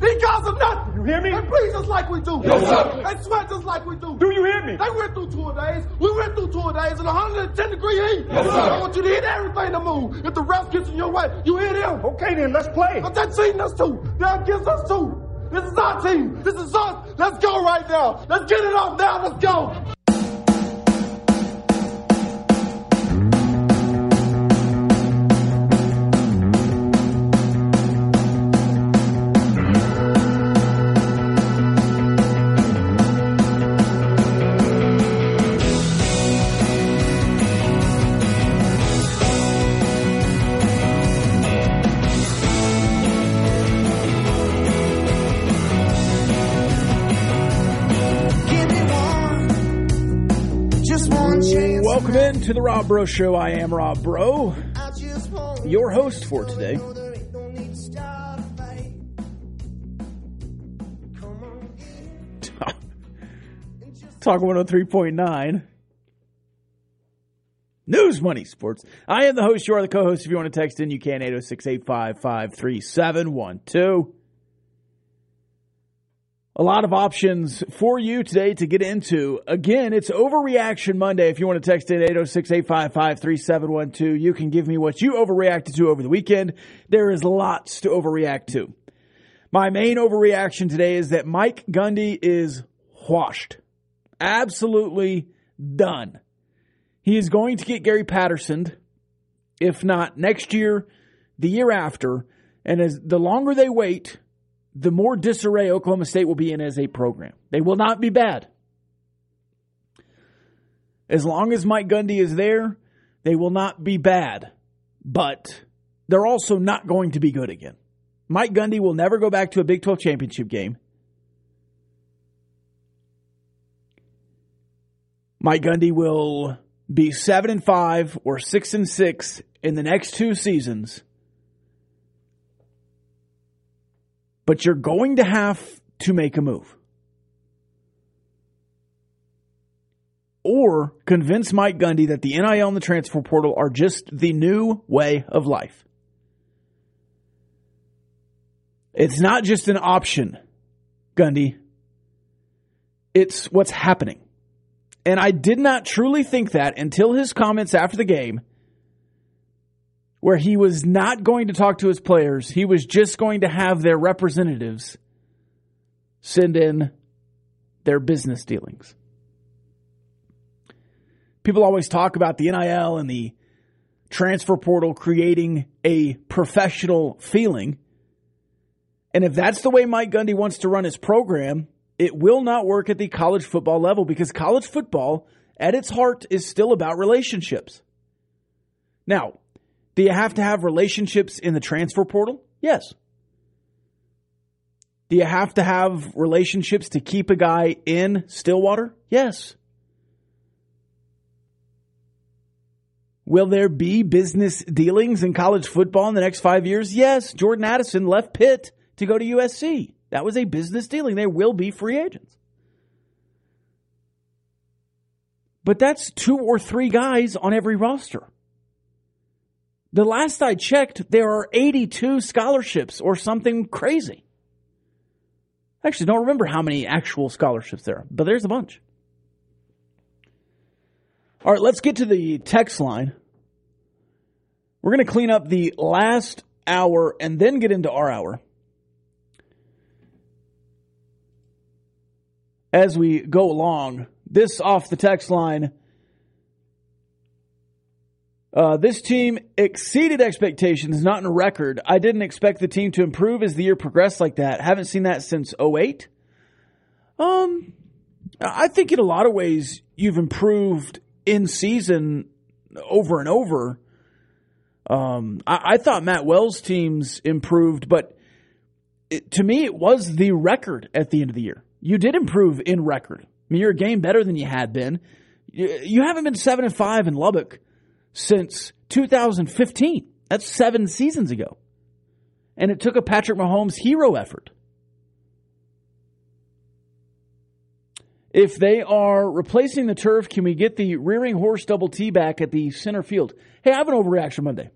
These of nothing. You hear me? They breathe just like we do. Yes, sir. They sweat just like we do. Do you hear me? They went through two days. We went through two days in 110 degree heat. Yes, sir. I want you to hit everything to move. If the ref gets in your way, you hit him. Okay, then let's play. But that team us too. They're against us too. This is our team. This is us. Let's go right now. Let's get it off now. Let's go. To the Rob Breaux Show. I am Rob Breaux, your host for today. Talk 103.9. News Money Sports. I am the host. You are the co host. If you want to text in, you can 806 855 3712 a lot of options for you today to get into. Again, it's Overreaction Monday. If you want to text in 806 855 3712, you can give me what you overreacted to over the weekend. There is lots to overreact to. My main overreaction today is that Mike Gundy is washed. Absolutely done. He is going to get Gary Patterson, if not next year, the year after. And as the longer they wait, the more disarray Oklahoma State will be in as a program. They will not be bad. As long as Mike Gundy is there, they will not be bad. But they're also not going to be good again. Mike Gundy will never go back to a Big 12 championship game. Mike Gundy will be 7 and 5 or 6 and 6 in the next two seasons. But you're going to have to make a move. Or convince Mike Gundy that the NIL and the transfer portal are just the new way of life. It's not just an option, Gundy. It's what's happening. And I did not truly think that until his comments after the game where he was not going to talk to his players. He was just going to have their representatives send in their business dealings. People always talk about the NIL and the transfer portal creating a professional feeling. And if that's the way Mike Gundy wants to run his program, it will not work at the college football level because college football, at its heart, is still about relationships. Now, do you have to have relationships in the transfer portal? Yes. Do you have to have relationships to keep a guy in Stillwater? Yes. Will there be business dealings in college football in the next five years? Yes. Jordan Addison left Pitt to go to USC. That was a business dealing. There will be free agents. But that's two or three guys on every roster. The last I checked, there are 82 scholarships or something crazy. Actually don't remember how many actual scholarships there are, but there's a bunch. All right, let's get to the text line. We're going to clean up the last hour and then get into our hour. As we go along, this off the text line uh, this team exceeded expectations, not in record. I didn't expect the team to improve as the year progressed like that. Haven't seen that since 08. Um, I think in a lot of ways you've improved in season over and over. Um, I, I thought Matt Wells' teams improved, but it, to me, it was the record at the end of the year. You did improve in record. I mean, you're a game better than you had been. You, you haven't been seven and five in Lubbock since 2015. That's seven seasons ago. And it took a Patrick Mahomes hero effort. If they are replacing the turf, can we get the rearing horse double T back at the center field? Hey, I have an overreaction Monday.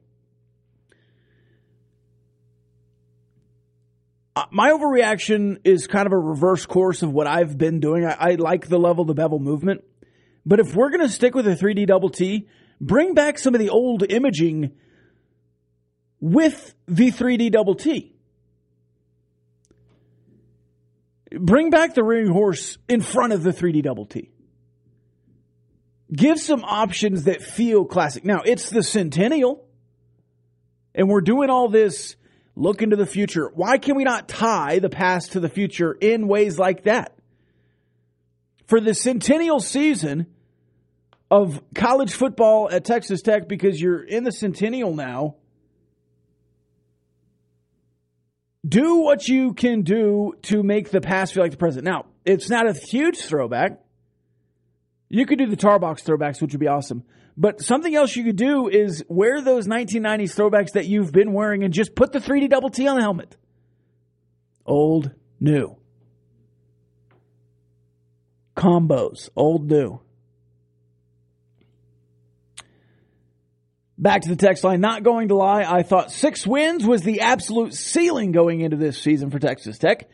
Uh, my overreaction is kind of a reverse course of what I've been doing. I, I like the level the bevel movement. But if we're going to stick with a 3D double T, bring back some of the old imaging with the 3D double T. Bring back the ring horse in front of the 3D double T. Give some options that feel classic. Now, it's the centennial, and we're doing all this look into the future. Why can we not tie the past to the future in ways like that? For the centennial season of college football at Texas Tech, because you're in the centennial now, do what you can do to make the past feel like the present. Now, it's not a huge throwback. You could do the tar box throwbacks, which would be awesome. But something else you could do is wear those 1990s throwbacks that you've been wearing and just put the 3D double T on the helmet. Old, new. Combos, old, new. Back to the text line. Not going to lie, I thought six wins was the absolute ceiling going into this season for Texas Tech.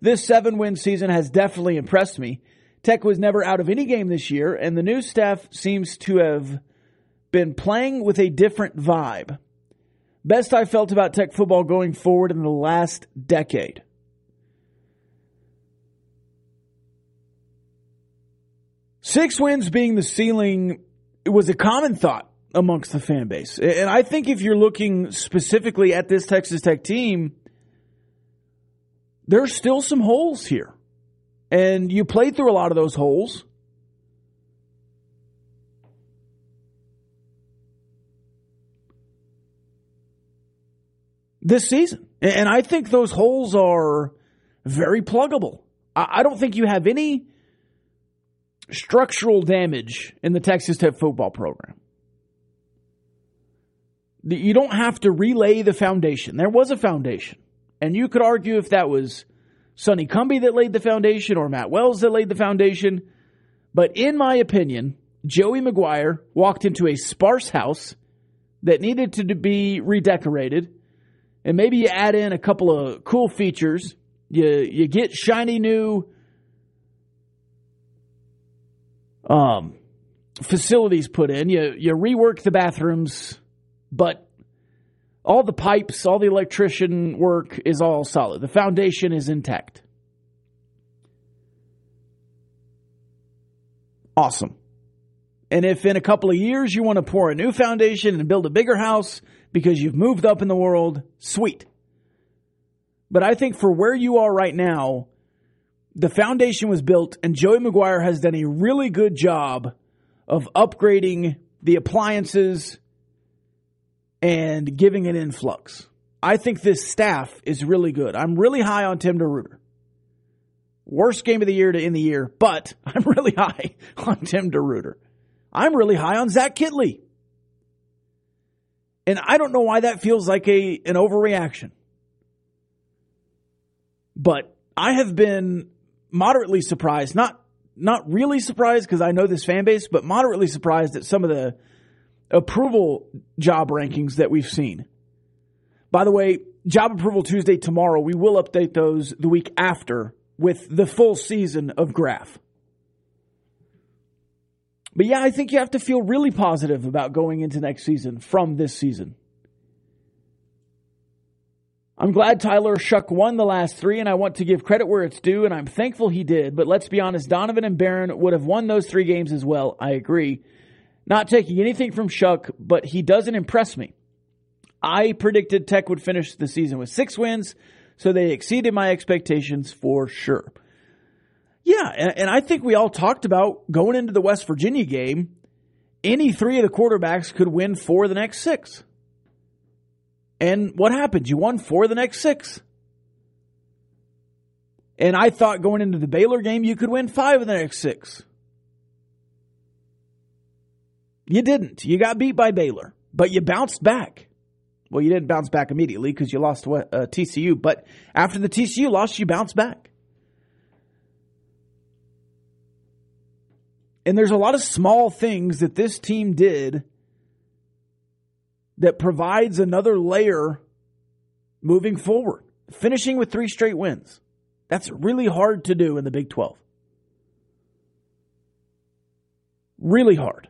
This seven win season has definitely impressed me. Tech was never out of any game this year, and the new staff seems to have been playing with a different vibe. Best I felt about Tech football going forward in the last decade. Six wins being the ceiling was a common thought amongst the fan base. And I think if you're looking specifically at this Texas Tech team, there's still some holes here. And you played through a lot of those holes. This season. And I think those holes are very pluggable. I don't think you have any structural damage in the Texas Tech football program. You don't have to relay the foundation. There was a foundation. And you could argue if that was Sonny Cumbie that laid the foundation or Matt Wells that laid the foundation. But in my opinion, Joey McGuire walked into a sparse house that needed to be redecorated. And maybe you add in a couple of cool features. You, you get shiny new um, facilities put in. You, you rework the bathrooms but all the pipes, all the electrician work is all solid. The foundation is intact. Awesome. And if in a couple of years you want to pour a new foundation and build a bigger house because you've moved up in the world, sweet. But I think for where you are right now, the foundation was built and Joey McGuire has done a really good job of upgrading the appliances, and giving an influx. I think this staff is really good. I'm really high on Tim DeRuyter. Worst game of the year to end the year, but I'm really high on Tim DeRuyter. I'm really high on Zach Kitley. And I don't know why that feels like a an overreaction. But I have been moderately surprised, not not really surprised because I know this fan base, but moderately surprised at some of the approval job rankings that we've seen. By the way, job approval Tuesday tomorrow, we will update those the week after with the full season of graph. But yeah, I think you have to feel really positive about going into next season from this season. I'm glad Tyler Shough won the last three, and I want to give credit where it's due, and I'm thankful he did. But let's be honest, Donovan and Behren would have won those three games as well. I agree. Not taking anything from Shough, but he doesn't impress me. I predicted Tech would finish the season with six wins, so they exceeded my expectations for sure. Yeah, and, I think we all talked about going into the West Virginia game, any three of the quarterbacks could win four of the next six. And what happened? You won four of the next six. And I thought going into the Baylor game, you could win five of the next six. You didn't. You got beat by Baylor. but you bounced back. Well, you didn't bounce back immediately because you lost uh, TCU, but after the TCU loss, you bounced back. And there's a lot of small things that this team did that provides another layer moving forward. Finishing with three straight wins. That's really hard to do in the Big 12. Really hard.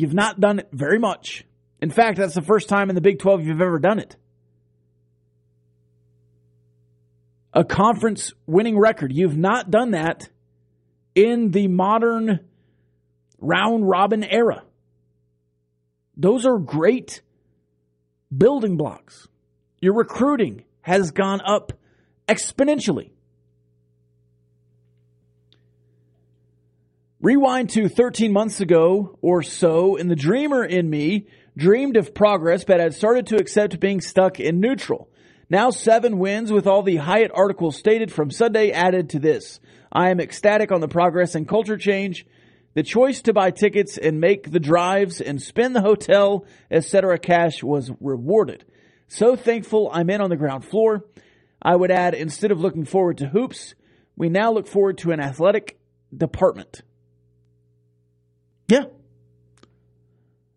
You've not done it very much. In fact, that's the first time in the Big 12 you've ever done it. A conference winning record. You've not done that in the modern round robin era. Those are great building blocks. Your recruiting has gone up exponentially. Rewind to 13 months ago or so, and the dreamer in me dreamed of progress, but had started to accept being stuck in neutral. Now seven wins with all the Hyatt articles stated from Sunday added to this. I am ecstatic on the progress and culture change. The choice to buy tickets and make the drives and spend the hotel, etc. cash was rewarded. So thankful I'm in on the ground floor. I would add, instead of looking forward to hoops, we now look forward to an athletic department. Yeah.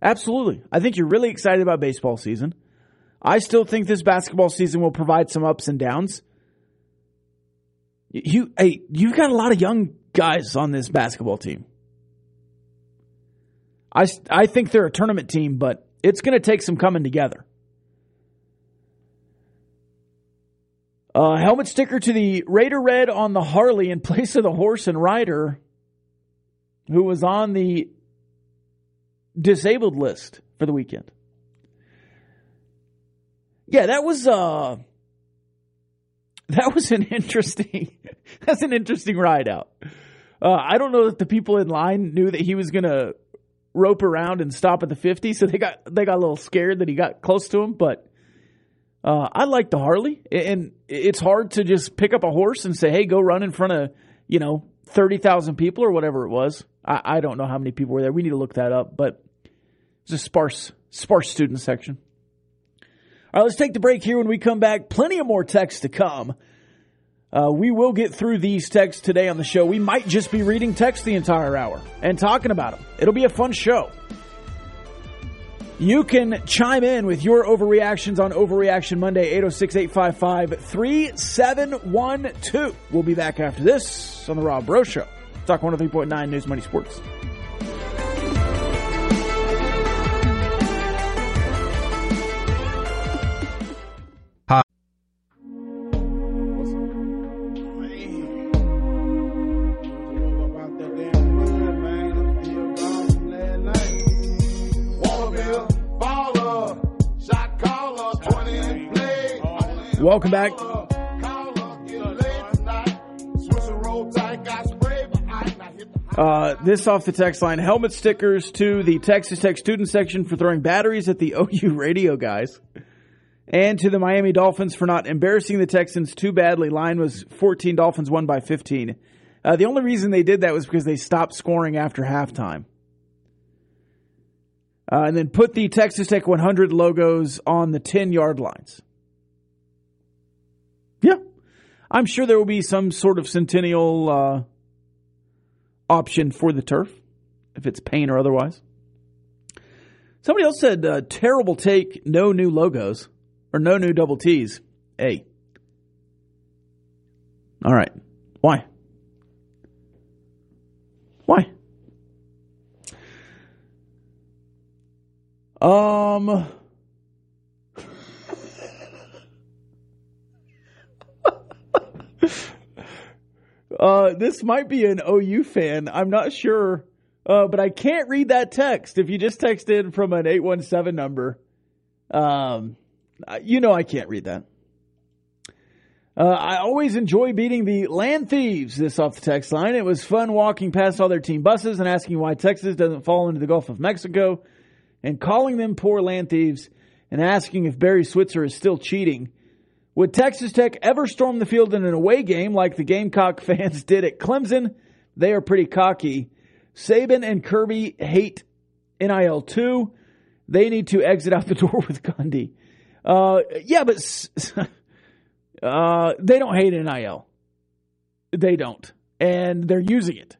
Absolutely. I think you're really excited about baseball season. I still think this basketball season will provide some ups and downs. You, hey, you've got a lot of young guys on this basketball team. I, I think they're a tournament team, but it's going to take some coming together. Uh, helmet sticker to the Raider Red on the Harley in place of the horse and rider who was on the disabled list for the weekend. Yeah, that was uh that was an interesting that's an interesting ride out. Uh, I don't know that the people in line knew that he was to rope around and stop at the 50, so they got they got a little scared that he got close to him, but uh, I like the Harley, and it's hard to just pick up a horse and say, "Hey, go run in front of you know thirty thousand people or whatever it was." I, I, don't know how many people were there. We need to look that up, but it's a sparse sparse student section. All right, let's take the break here. When we come back, plenty of more texts to come. Uh, we will get through these texts today on the show. We might just be reading texts the entire hour and talking about them. It'll be a fun show. You can chime in with your overreactions on Overreaction Monday, 806 855 3712. We'll be back after this on The Rob Breaux Show. Talk 103.9 News Money Sports. Welcome back. Uh, this off the text line helmet stickers to the Texas Tech student section for throwing batteries at the OU radio guys, and to the Miami Dolphins for not embarrassing the Texans too badly. Line was 14, Dolphins won by 15. Uh, the only reason they did that was because they stopped scoring after halftime. Uh, and then put the Texas Tech 100 logos on the 10 yard lines. Yeah. I'm sure there will be some sort of centennial uh, option for the turf, if it's paint or otherwise. Somebody else said, uh, terrible take, no new logos, or no new double T's. Hey. All right. Why? Why? Um. Uh, this might be an OU fan. I'm not sure, uh, but I can't read that text. If you just text in from an 817 number, um, you know I can't read that. Uh, I always enjoy beating the land thieves. This off the text line. It was fun walking past all their team buses and asking why Texas doesn't fall into the Gulf of Mexico, and calling them poor land thieves, and asking if Barry Switzer is still cheating would Texas Tech ever storm the field in an away game like the Gamecock fans did at Clemson? They are pretty cocky. Saban and Kirby hate NIL too. They need to exit out the door with Gundy. Uh, yeah, but uh, they don't hate NIL. They don't. And they're using it.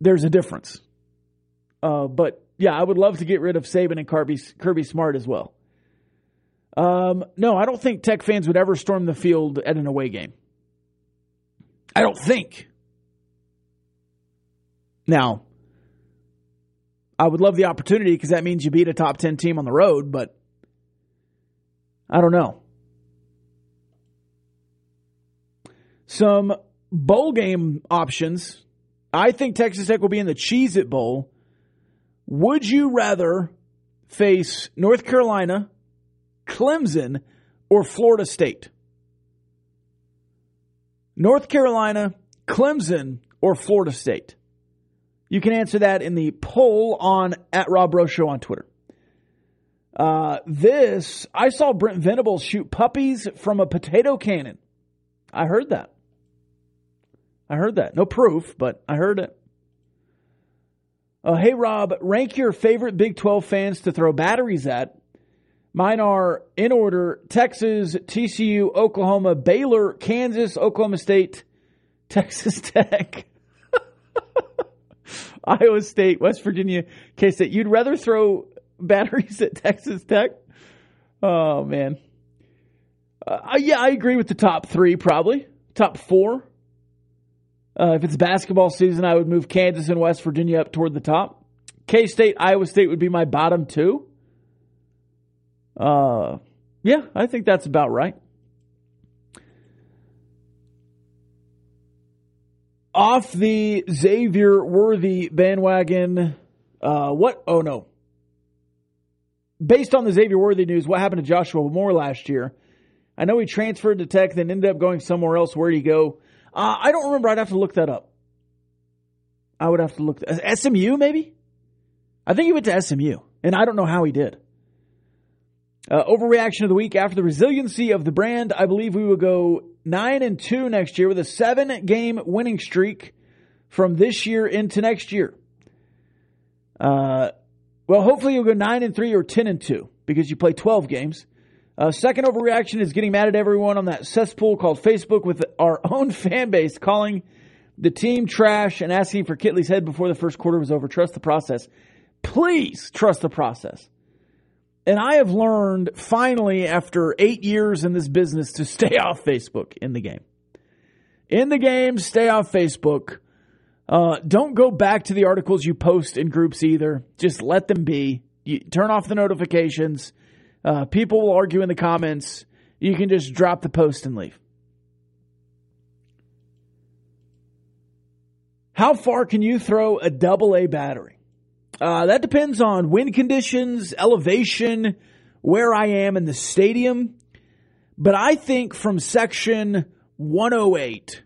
There's a difference. Uh, but yeah, I would love to get rid of Saban and Kirby, Kirby Smart as well. Um, no, I don't think Tech fans would ever storm the field at an away game. I don't think. Now, I would love the opportunity because that means you beat a top 10 team on the road, but I don't know. Some bowl game options. I think Texas Tech will be in the Cheez It Bowl. Would you rather face North Carolina, Clemson, or Florida State? North Carolina, Clemson, or Florida State? You can answer that in the poll on at Rob Show on Twitter. Uh, this, I saw Brent Venables shoot puppies from a potato cannon. I heard that. I heard that. No proof, but I heard it. Uh, hey, Rob, rank your favorite Big 12 fans to throw batteries at. Mine are in order Texas, TCU, Oklahoma, Baylor, Kansas, Oklahoma State, Texas Tech. Iowa State, West Virginia, K State. You'd rather throw batteries at Texas Tech? Oh, man. Uh, yeah, I agree with the top three, probably. Top four. Uh, if it's basketball season, I would move Kansas and West Virginia up toward the top. K State, Iowa State would be my bottom two. Uh, yeah, I think that's about right. off the Xavier Worthy bandwagon. Uh, what? Oh no. Based on the Xavier Worthy news, what happened to Joshua Moore last year? I know he transferred to Tech, then ended up going somewhere else. Where'd he go? Uh, I don't remember. I'd have to look that up. I would have to look. SMU, maybe? I think he went to SMU, and I don't know how he did. Uh, overreaction of the week after the resiliency of the brand, I believe we will go nine and two next year with a seven game winning streak from this year into next year. Uh, well, hopefully you'll go nine and three or ten and two because you play twelve games. Uh, second overreaction is getting mad at everyone on that cesspool called Facebook with our own fan base calling the team trash and asking for Kitley's head before the first quarter was over. Trust the process. Please trust the process. And I have learned finally after eight years in this business to stay off Facebook in the game. In the game, stay off Facebook. Uh, don't go back to the articles you post in groups either. Just let them be. You turn off the notifications. Uh, people will argue in the comments. You can just drop the post and leave. How far can you throw a double A battery? Uh, that depends on wind conditions, elevation, where I am in the stadium. But I think from section 108,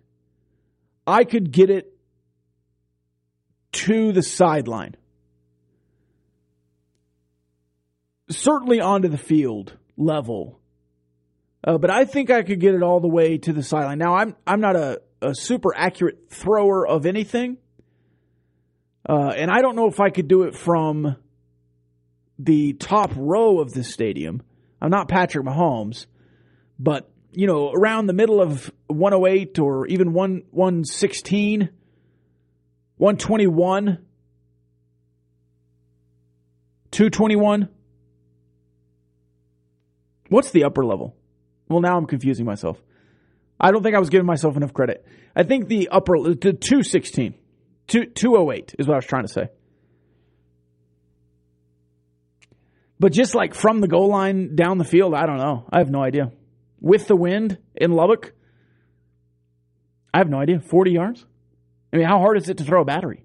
I could get it to the sideline. Certainly onto the field level. Uh, but I think I could get it all the way to the sideline. Now, I'm, I'm not a, a super accurate thrower of anything. Uh, and I don't know if I could do it from the top row of the stadium. I'm not Patrick Mahomes, but you know, around the middle of 108 or even 1 116, 121, 221. What's the upper level? Well, now I'm confusing myself. I don't think I was giving myself enough credit. I think the upper, the 216. Two, 208 is what I was trying to say. But just like from the goal line down the field, I don't know. I have no idea. With the wind in Lubbock, I have no idea. 40 yards? I mean, how hard is it to throw a battery?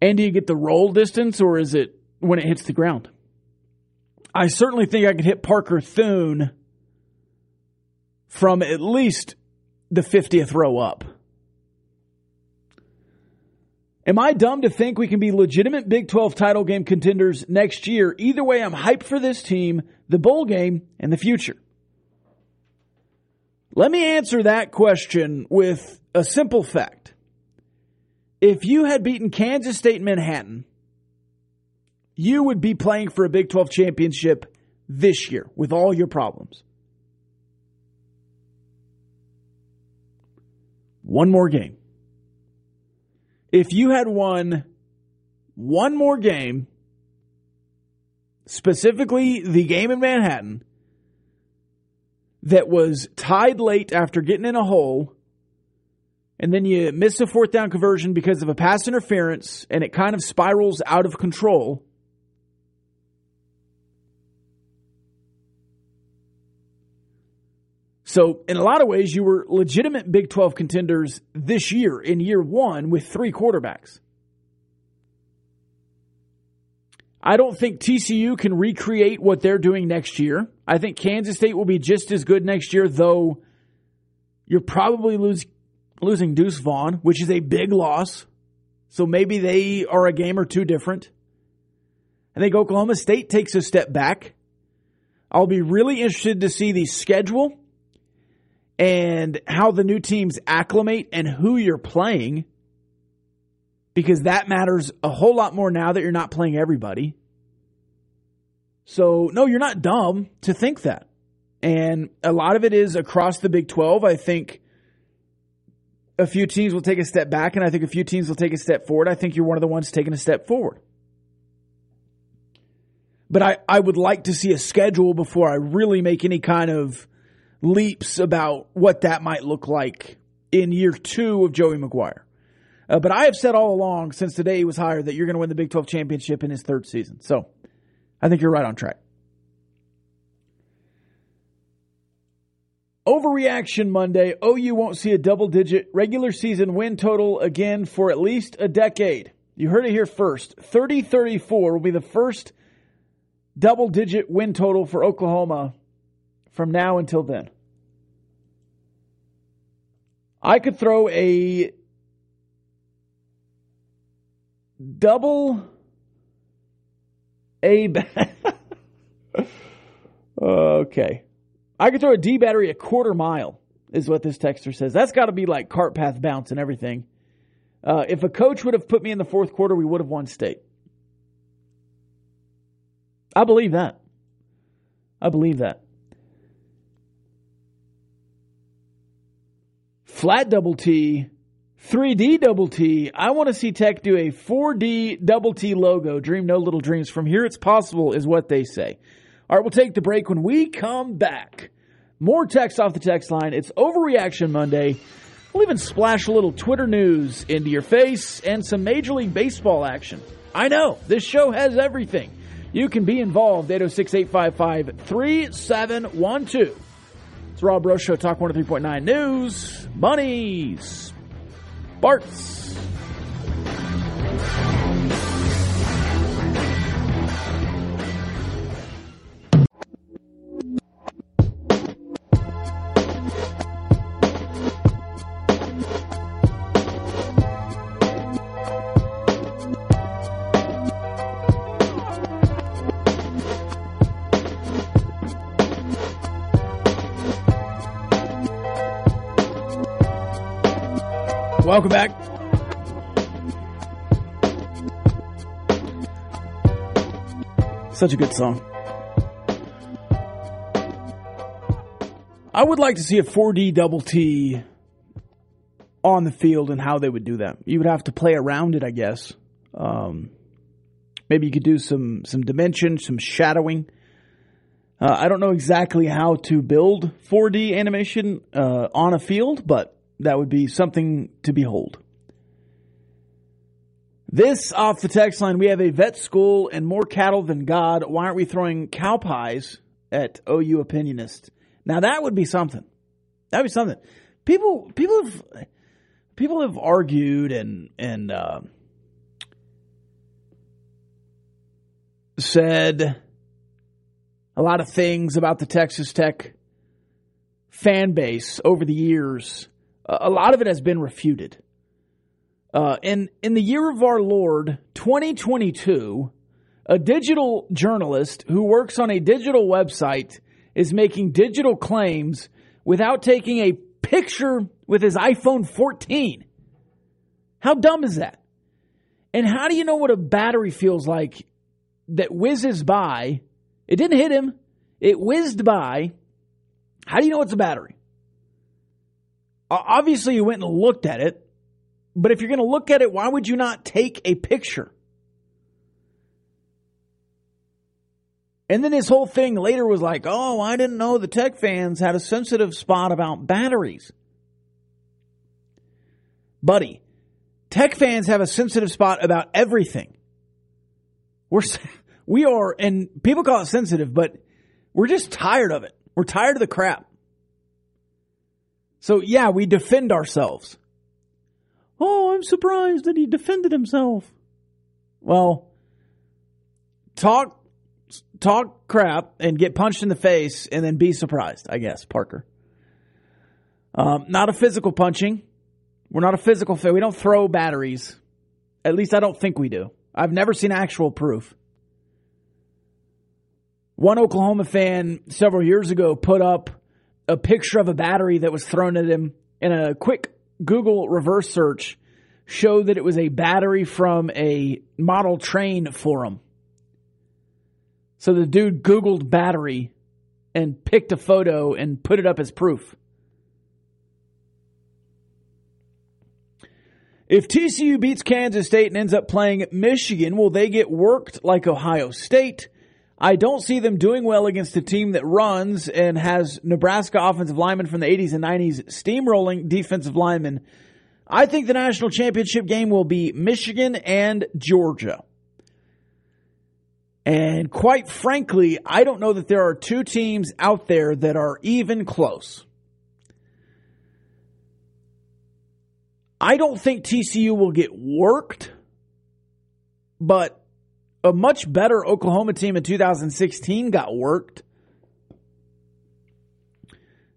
And do you get the roll distance or is it when it hits the ground? I certainly think I could hit Parker Thune from at least the 50th row up. Am I dumb to think we can be legitimate Big 12 title game contenders next year? Either way, I'm hyped for this team, the bowl game, and the future. Let me answer that question with a simple fact. If you had beaten Kansas State and Manhattan, you would be playing for a Big 12 championship this year with all your problems. One more game. If you had won one more game, specifically the game in Manhattan, that was tied late after getting in a hole, and then you miss a fourth down conversion because of a pass interference, and it kind of spirals out of control. So, in a lot of ways, you were legitimate Big 12 contenders this year in year one with three quarterbacks. I don't think TCU can recreate what they're doing next year. I think Kansas State will be just as good next year, though you're probably lose, losing Deuce Vaughn, which is a big loss. So maybe they are a game or two different. I think Oklahoma State takes a step back. I'll be really interested to see the schedule and how the new teams acclimate and who you're playing because that matters a whole lot more now that you're not playing everybody. So, no, you're not dumb to think that. And a lot of it is across the Big 12. I think a few teams will take a step back, and I think a few teams will take a step forward. I think you're one of the ones taking a step forward. But I, I would like to see a schedule before I really make any kind of leaps about what that might look like in year two of Joey McGuire. Uh, but I have said all along since the day he was hired that you're going to win the Big 12 championship in his third season. So I think you're right on track. Overreaction Monday. OU won't see a double digit regular season win total again for at least a decade. You heard it here first. 30 34 will be the first double digit win total for Oklahoma from now until then. I could throw a double A. Battery. okay. I could throw a D battery a quarter mile, is what this texter says. That's got to be like cart path bounce and everything. Uh, if a coach would have put me in the fourth quarter, we would have won state. I believe that. I believe that. Flat double T 3D double T. I want to see Tech do a 4D double T logo. Dream no little dreams. From here it's possible, is what they say. All right, we'll take the break when we come back. More text off the text line. It's Overreaction Monday. We'll even splash a little Twitter news into your face and some Major League Baseball action. I know, this show has everything. You can be involved. 806 855 3712. It's Rob Breaux Show, Talk 103.9 News, Money, Bartz. Welcome back. Such a good song. I would like to see a 4D double T on the field and how they would do that. You would have to play around it, I guess. Um, maybe you could do some some dimension, some shadowing. Uh, I don't know exactly how to build 4D animation uh, on a field, but that would be something to behold. This off the text line, we have a vet school and more cattle than God. Why aren't we throwing cow pies at OU opinionists? Now that would be something. That'd be something. People, people have, people have argued and and uh, said a lot of things about the Texas Tech fan base over the years a lot of it has been refuted. Uh, and in the year of our Lord, 2022, a digital journalist who works on a digital website is making digital claims without taking a picture with his iPhone 14. How dumb is that? And how do you know what a battery feels like that whizzes by? It didn't hit him, it whizzed by. How do you know it's a battery? Obviously, you went and looked at it, but if you're going to look at it, why would you not take a picture? And then his whole thing later was like, oh, I didn't know the tech fans had a sensitive spot about batteries. Buddy, tech fans have a sensitive spot about everything. We're, we are, and people call it sensitive, but we're just tired of it. We're tired of the crap. So yeah, we defend ourselves. Oh, I'm surprised that he defended himself. Well, talk talk crap and get punched in the face and then be surprised, I guess, Parker. Um, not a physical punching. We're not a physical fit. We don't throw batteries. At least I don't think we do. I've never seen actual proof. One Oklahoma fan several years ago put up a picture of a battery that was thrown at him in a quick Google reverse search showed that it was a battery from a model train forum. So the dude Googled battery and picked a photo and put it up as proof. If TCU beats Kansas State and ends up playing Michigan, will they get worked like Ohio State? I don't see them doing well against a team that runs and has Nebraska offensive linemen from the 80s and 90s steamrolling defensive linemen. I think the national championship game will be Michigan and Georgia. And quite frankly, I don't know that there are two teams out there that are even close. I don't think TCU will get worked, but a much better Oklahoma team in 2016 got worked.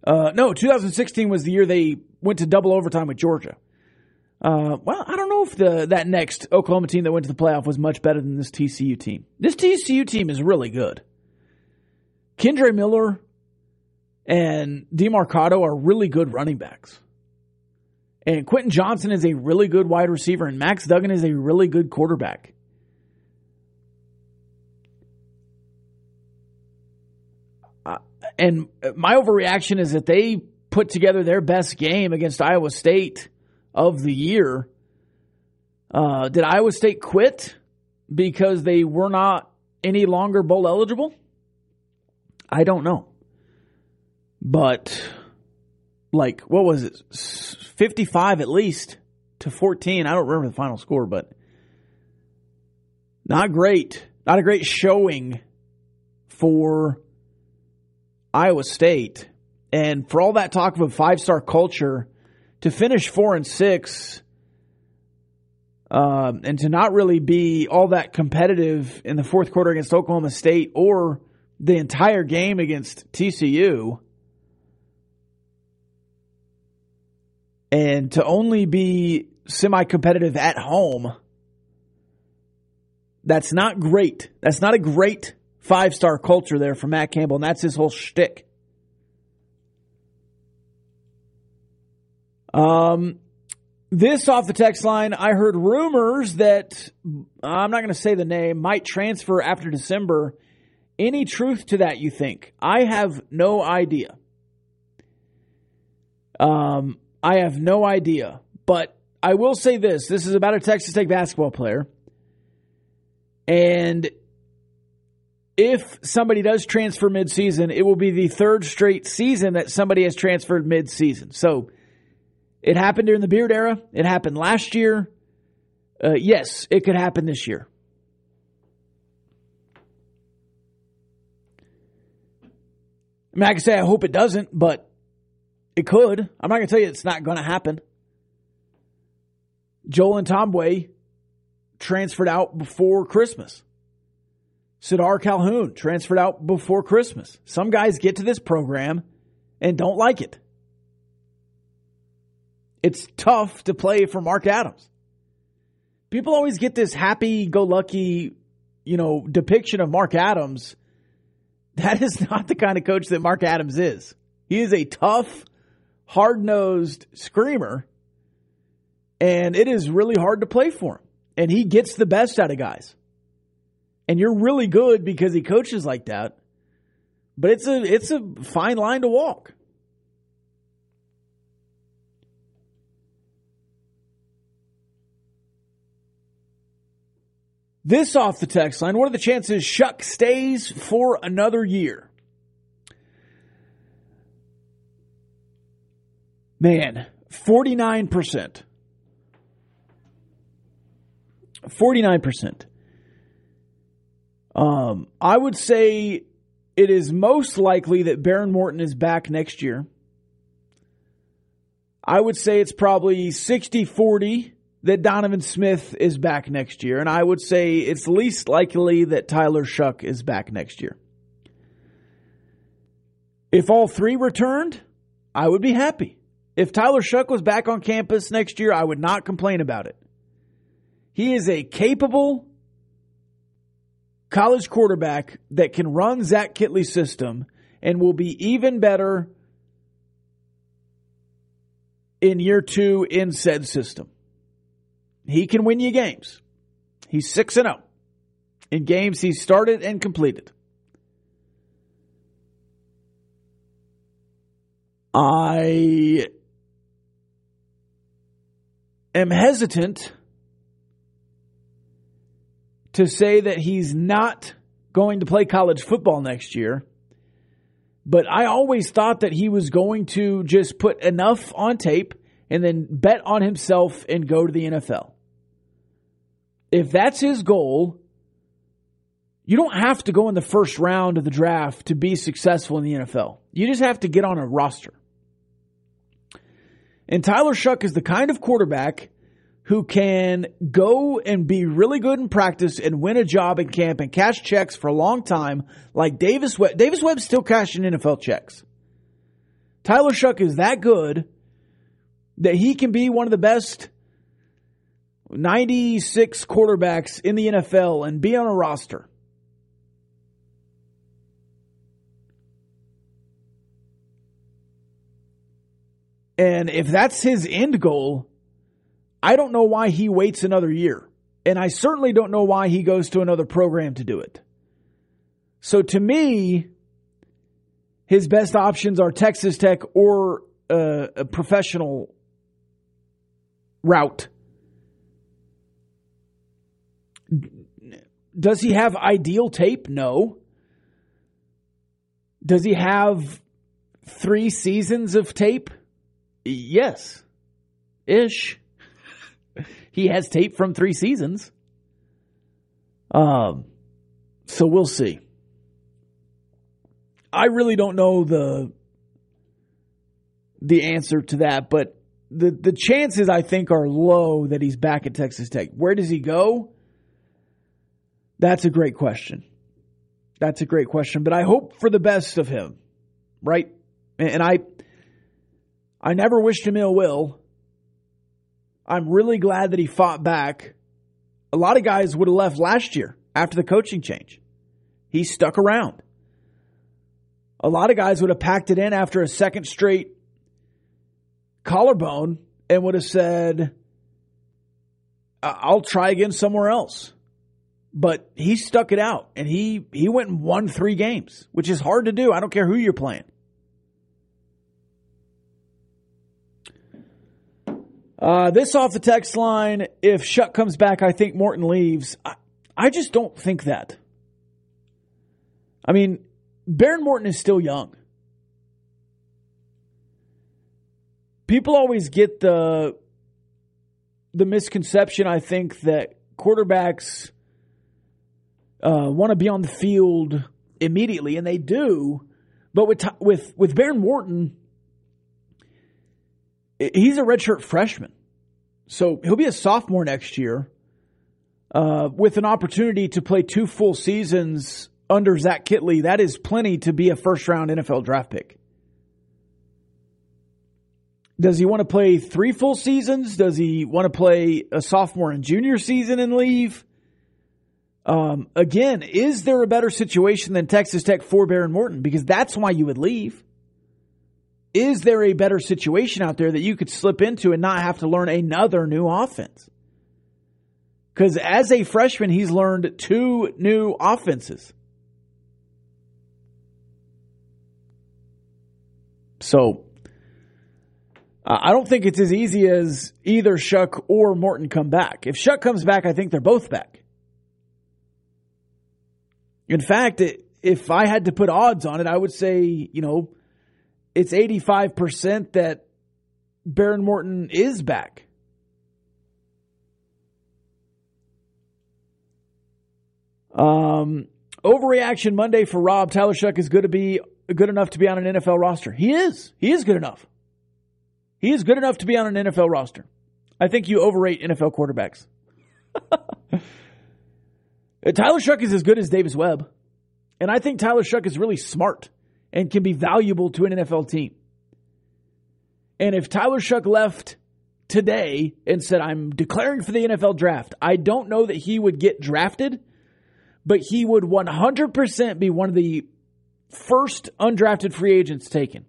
Uh, no, 2016 was the year they went to double overtime with Georgia. Uh, well, I don't know if the that next Oklahoma team that went to the playoff was much better than this TCU team. This TCU team is really good. Kendre Miller and Demercado are really good running backs. And Quentin Johnston is a really good wide receiver, and Max Duggan is a really good quarterback. And my overreaction is that they put together their best game against Iowa State of the year. Uh, did Iowa State quit because they were not any longer bowl eligible? I don't know. But, like, what was it? 55 at least to 14. I don't remember the final score, but not great. Not a great showing for Iowa State. And for all that talk of a five star culture, to finish four and six uh, and to not really be all that competitive in the fourth quarter against Oklahoma State or the entire game against TCU, and to only be semi competitive at home, that's not great. That's not a great five star culture there for Matt Campbell, and that's his whole shtick. Um, this off the text line, I heard rumors that I'm not going to say the name might transfer after December. Any truth to that? You think? I have no idea. Um, I have no idea, but I will say this: this is about a Texas Tech basketball player, and if somebody does transfer midseason, it will be the third straight season that somebody has transferred midseason. So it happened during the Beard era. It happened last year. Uh, yes, it could happen this year. I mean, I can say I hope it doesn't, but it could. I'm not going to tell you it's not going to happen. Joel Ntambwe transferred out before Christmas. Sardaar Calhoun transferred out before Christmas. Some guys get to this program and don't like it it's tough to play for Mark Adams. People always get this happy go lucky, you know, depiction of Mark Adams. That is not the kind of coach that Mark Adams is. He is a tough, hard nosed screamer. And it is really hard to play for him. And he gets the best out of guys. And you're really good because he coaches like that. But it's a it's a fine line to walk. This off the text line. What are the chances Shough stays for another year? Man, 49%. 49%. Um, I would say it is most likely that Behren Morton is back next year. I would say it's probably 60 40 that Donovan Smith is back next year. And I would say it's least likely that Tyler Shough is back next year. If all three returned, I would be happy. If Tyler Shough was back on campus next year, I would not complain about it. He is a capable college quarterback that can run Zach Kittley's system and will be even better in year two in said system. He can win you games. He's 6 and 0 in games he started and completed. I am hesitant to say that he's not going to play college football next year. But I always thought that he was going to just put enough on tape and then bet on himself and go to the NFL. If that's his goal, you don't have to go in the first round of the draft to be successful in the NFL. You just have to get on a roster. And Tyler Shough is the kind of quarterback who can go and be really good in practice and win a job in camp and cash checks for a long time, like Davis Webb. Davis Webb's still cashing NFL checks. Tyler Shough is that good that he can be one of the best 96 quarterbacks in the NFL and be on a roster. And if that's his end goal, I don't know why he waits another year. And I certainly don't know why he goes to another program to do it. So to me, his best options are Texas Tech or uh, a professional route. Does he have ideal tape? No. Does he have three seasons of tape? Yes. Ish. He has tape from three seasons. Um, so we'll see. I really don't know the the answer to that, but the the chances I think are low that he's back at Texas Tech. Where does he go? That's a great question. That's a great question, but I hope for the best of him, right? And I I never wished him ill will. I'm really glad that he fought back. A lot of guys would have left last year after the coaching change. He stuck around. A lot of guys would have packed it in after a second straight collarbone and would have said, I'll try again somewhere else. But he stuck it out and he, he went and won three games, which is hard to do. I don't care who you're playing. Uh, this off the text line. If Shough comes back, I think Morton leaves. I, I just don't think that. I mean, Behren Morton is still young. People always get the the misconception, I think, that quarterbacks uh, want to be on the field immediately, and they do. But with with with Behren Morton, he's a redshirt freshman, so he'll be a sophomore next year, uh, with an opportunity to play two full seasons under Zach Kittley. That is plenty to be a first round NFL draft pick. Does he want to play three full seasons? Does he want to play a sophomore and junior season and leave? Um, again, is there a better situation than Texas Tech for Behren Morton? Because that's why you would leave. Is there a better situation out there that you could slip into and not have to learn another new offense? Because as a freshman, he's learned two new offenses. So I don't think it's as easy as either Shough or Morton come back. If Shough comes back, I think they're both back. In fact, if I had to put odds on it, I would say, you know, it's 85% that Behren Morton is back. Um, overreaction Monday for Rob. Tyler Shough is good to be good enough to be on an NFL roster. He is. He is good enough. He is good enough to be on an NFL roster. I think you overrate NFL quarterbacks. Tyler Shough is as good as Davis Webb. And I think Tyler Shough is really smart and can be valuable to an NFL team. And if Tyler Shough left today and said, I'm declaring for the NFL draft, I don't know that he would get drafted, but he would 100% be one of the first undrafted free agents taken.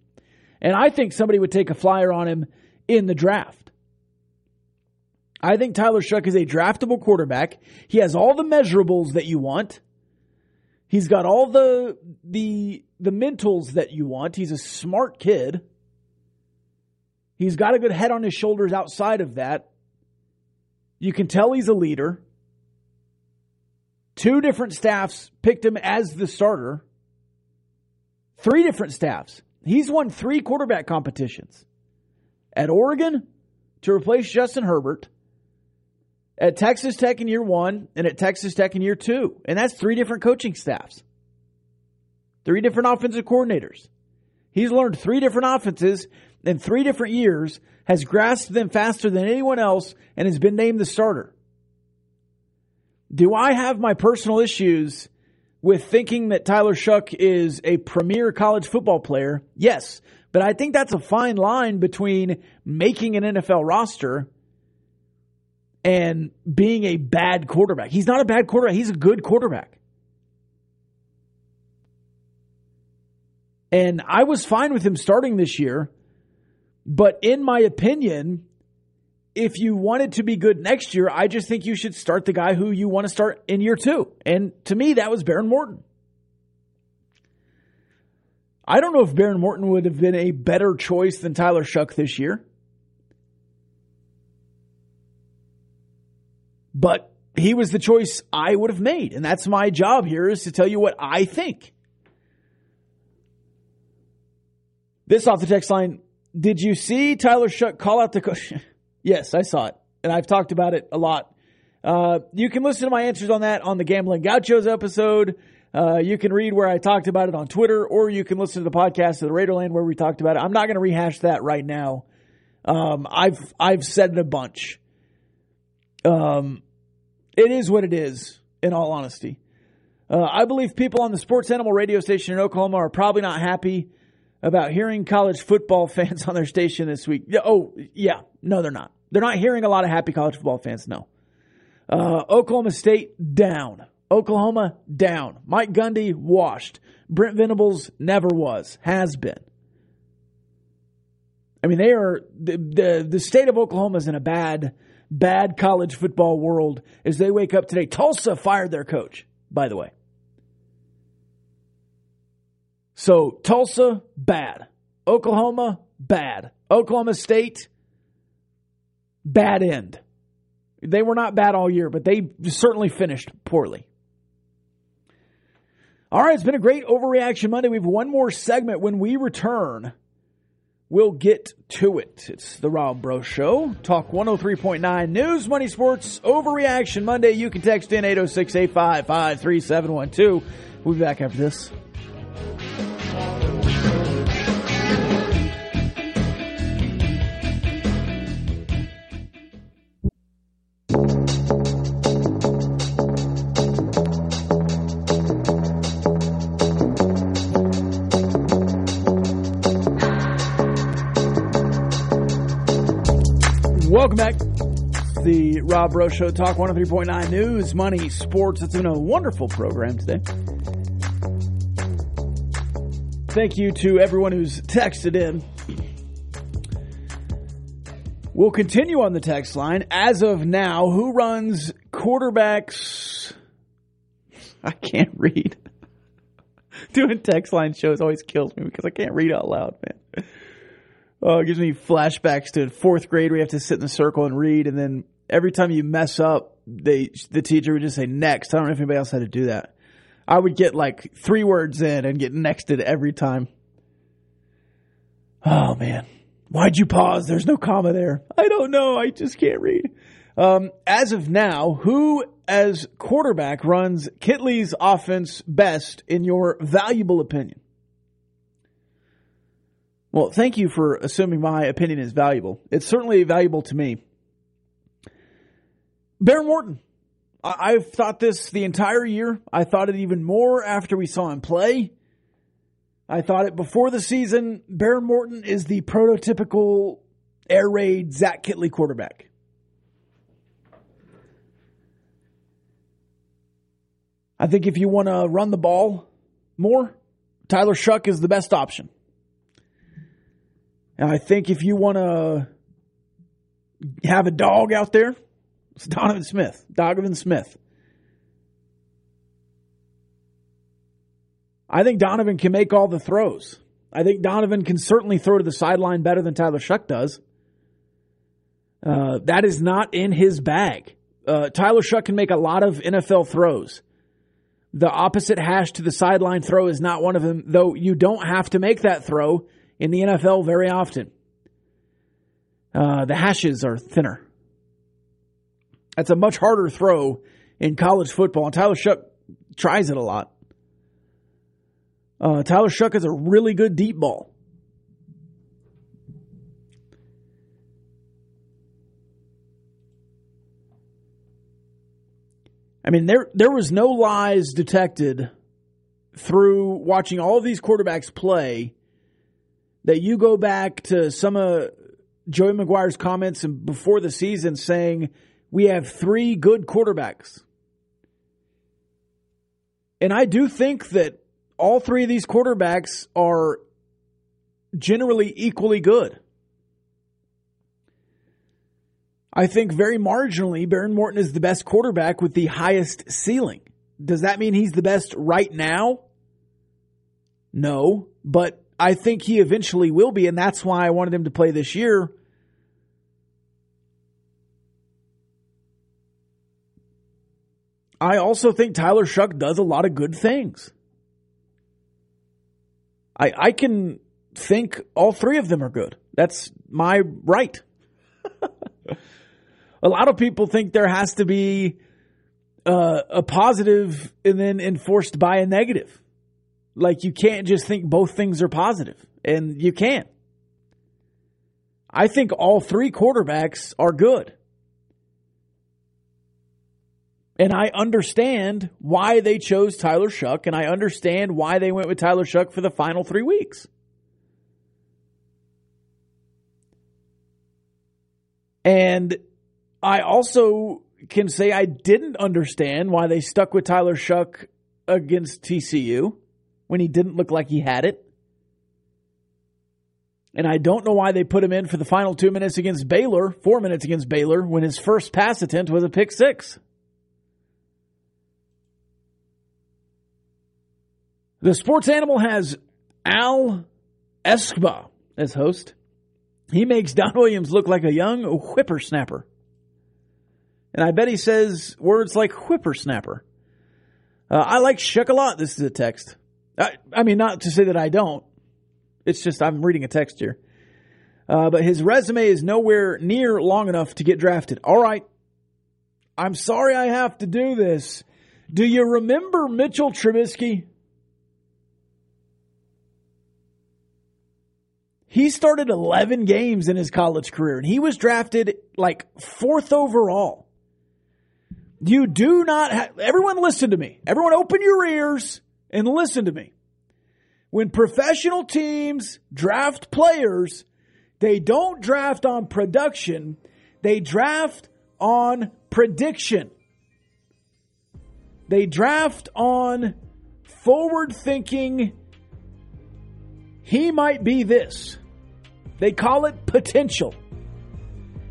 And I think somebody would take a flyer on him in the draft. I think Tyler Shough is a draftable quarterback. He has all the measurables that you want. He's got all the the the mentals that you want. He's a smart kid. He's got a good head on his shoulders outside of that. You can tell he's a leader. Two different staffs picked him as the starter. Three different staffs. He's won three quarterback competitions at Oregon to replace Justin Herbert, at Texas Tech in year one, and at Texas Tech in year two. And that's three different coaching staffs, three different offensive coordinators. He's learned three different offenses in three different years, has grasped them faster than anyone else, and has been named the starter. Do I have my personal issues with thinking that Tyler Shough is a premier college football player, yes. But I think that's a fine line between making an NFL roster and being a bad quarterback. He's not a bad quarterback, he's a good quarterback. And I was fine with him starting this year. But in my opinion, if you wanted to be good next year, I just think you should start the guy who you want to start in year two. And to me, that was Behren Morton. I don't know if Behren Morton would have been a better choice than Tyler Shough this year. But he was the choice I would have made. And that's my job here is to tell you what I think. This off the text line. Did you see Tyler Shough call out the coach? Yes, I saw it, and I've talked about it a lot. Uh, you can listen to my answers on that on the Gambling Gauchos episode. Uh, you can read where I talked about it on Twitter, or you can listen to the podcast of the Raiderland where we talked about it. I'm not going to rehash that right now. Um, I've I've said it a bunch. Um, it is what it is. In all honesty, uh, I believe people on the Sports Animal radio station in Oklahoma are probably not happy about hearing college football fans on their station this week. Oh, yeah, no, they're not. They're not hearing a lot of happy college football fans, no. Uh, Oklahoma State down. Oklahoma down. Mike Gundy washed. Brent Venables never was, has been. I mean, they are the, the the state of Oklahoma is in a bad bad college football world as they wake up today. Tulsa fired their coach, by the way. So Tulsa bad, Oklahoma bad, Oklahoma State bad end. They were not bad all year, but they certainly finished poorly. All right, it's been a great overreaction Monday. We have one more segment when we return. We'll get to it. It's the Rob Breaux Show. Talk 103.9 News, Money, Sports, Overreaction Monday. You can text in 806 855 3712. We'll be back after this. Rob Breaux Show, Talk 103.9 News, Money, Sports. It's been a wonderful program today. Thank you to everyone who's texted in. We'll continue on the text line. As of now, who runs quarterbacks? I can't read. Doing text line shows always kills me because I can't read out loud, man. Oh, it gives me flashbacks to fourth grade where you have to sit in the circle and read, and then every time you mess up, they the teacher would just say next. I don't know if anybody else had to do that. I would get like three words in and get nexted every time. Oh man. Why'd you pause? There's no comma there. I don't know. I just can't read. Um, as of now, who as quarterback runs Kittley's offense best in your valuable opinion? Well, thank you for assuming my opinion is valuable. It's certainly valuable to me. Behren Morton. I- have thought this the entire year. I thought it even more after we saw him play. I thought it before the season. Behren Morton is the prototypical air raid Zach Kittley quarterback. I think if you want to run the ball more, Tyler Shough is the best option. And I think if you want to have a dog out there, it's Donovan Smith. Donovan Smith. I think Donovan can make all the throws. I think Donovan can certainly throw to the sideline better than Tyler Shough does. Uh, that is not in his bag. Uh, Tyler Shough can make a lot of NFL throws. The opposite hash to the sideline throw is not one of them, though you don't have to make that throw in the NFL very often. Uh, the hashes are thinner. That's a much harder throw in college football, and Tyler Shough tries it a lot. Uh, Tyler Shough is a really good deep ball. I mean, there there was no lies detected through watching all of these quarterbacks play. That you go back to some of Joey McGuire's comments before the season saying we have three good quarterbacks, and I do think that all three of these quarterbacks are generally equally good. I think very marginally, Behren Morton is the best quarterback with the highest ceiling. Does that mean he's the best right now? No, but I think he eventually will be, and that's why I wanted him to play this year. I also think Tyler Shough does a lot of good things. I, I can think all three of them are good. That's my right. a lot of people think there has to be uh, a positive and then enforced by a negative. Like you can't just think both things are positive, and you can't. I think all three quarterbacks are good. And I understand why they chose Tyler Shough, and I understand why they went with Tyler Shough for the final three weeks. And I also can say I didn't understand why they stuck with Tyler Shough against TCU when he didn't look like he had it. And I don't know why they put him in for the final two minutes against Baylor, four minutes against Baylor, when his first pass attempt was a pick six. The sports animal has Al Eschbach as host. He makes Don Williams look like a young whippersnapper. And I bet he says words like whippersnapper. Uh, I like Shough a lot. This is a text. I, I, mean, not to say that I don't. It's just I'm reading a text here. Uh, but his resume is nowhere near long enough to get drafted. All right. I'm sorry I have to do this. Do you remember Mitchell Trubisky? He started 11 games in his college career and he was drafted like fourth overall. You do not have, everyone listen to me. Everyone open your ears and listen to me. When professional teams draft players, they don't draft on production, they draft on prediction. They draft on forward thinking. He might be this. They call it potential.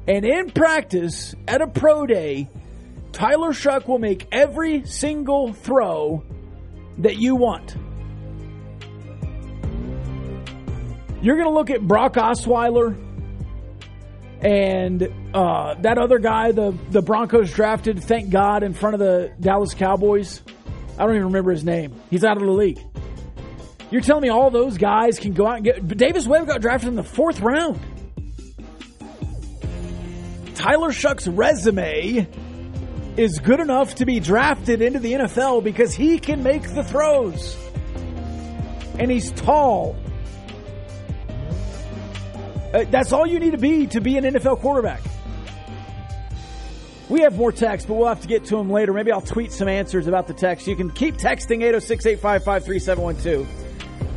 And in practice, at a pro day, Tyler Shough will make every single throw that you want. You're going to look at Brock Osweiler and uh, that other guy, the, the Broncos drafted, thank God, in front of the Dallas Cowboys. I don't even remember his name. He's out of the league. You're telling me all those guys can go out and get. But Davis Webb got drafted in the fourth round. Tyler Shough's resume is good enough to be drafted into the NFL because he can make the throws. And he's tall. Uh, that's all you need to be to be an NFL quarterback. We have more text, but we'll have to get to them later. Maybe I'll tweet some answers about the text. You can keep texting 806 855 3712.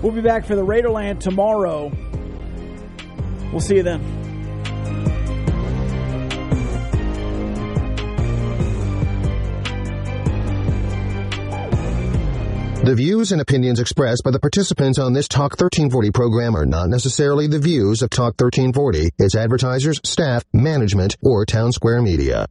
We'll be back for the Raiderland tomorrow. We'll see you then. The views and opinions expressed by the participants on this Talk 1340 program are not necessarily the views of Talk 1340, its advertisers, staff, management, or Town Square Media.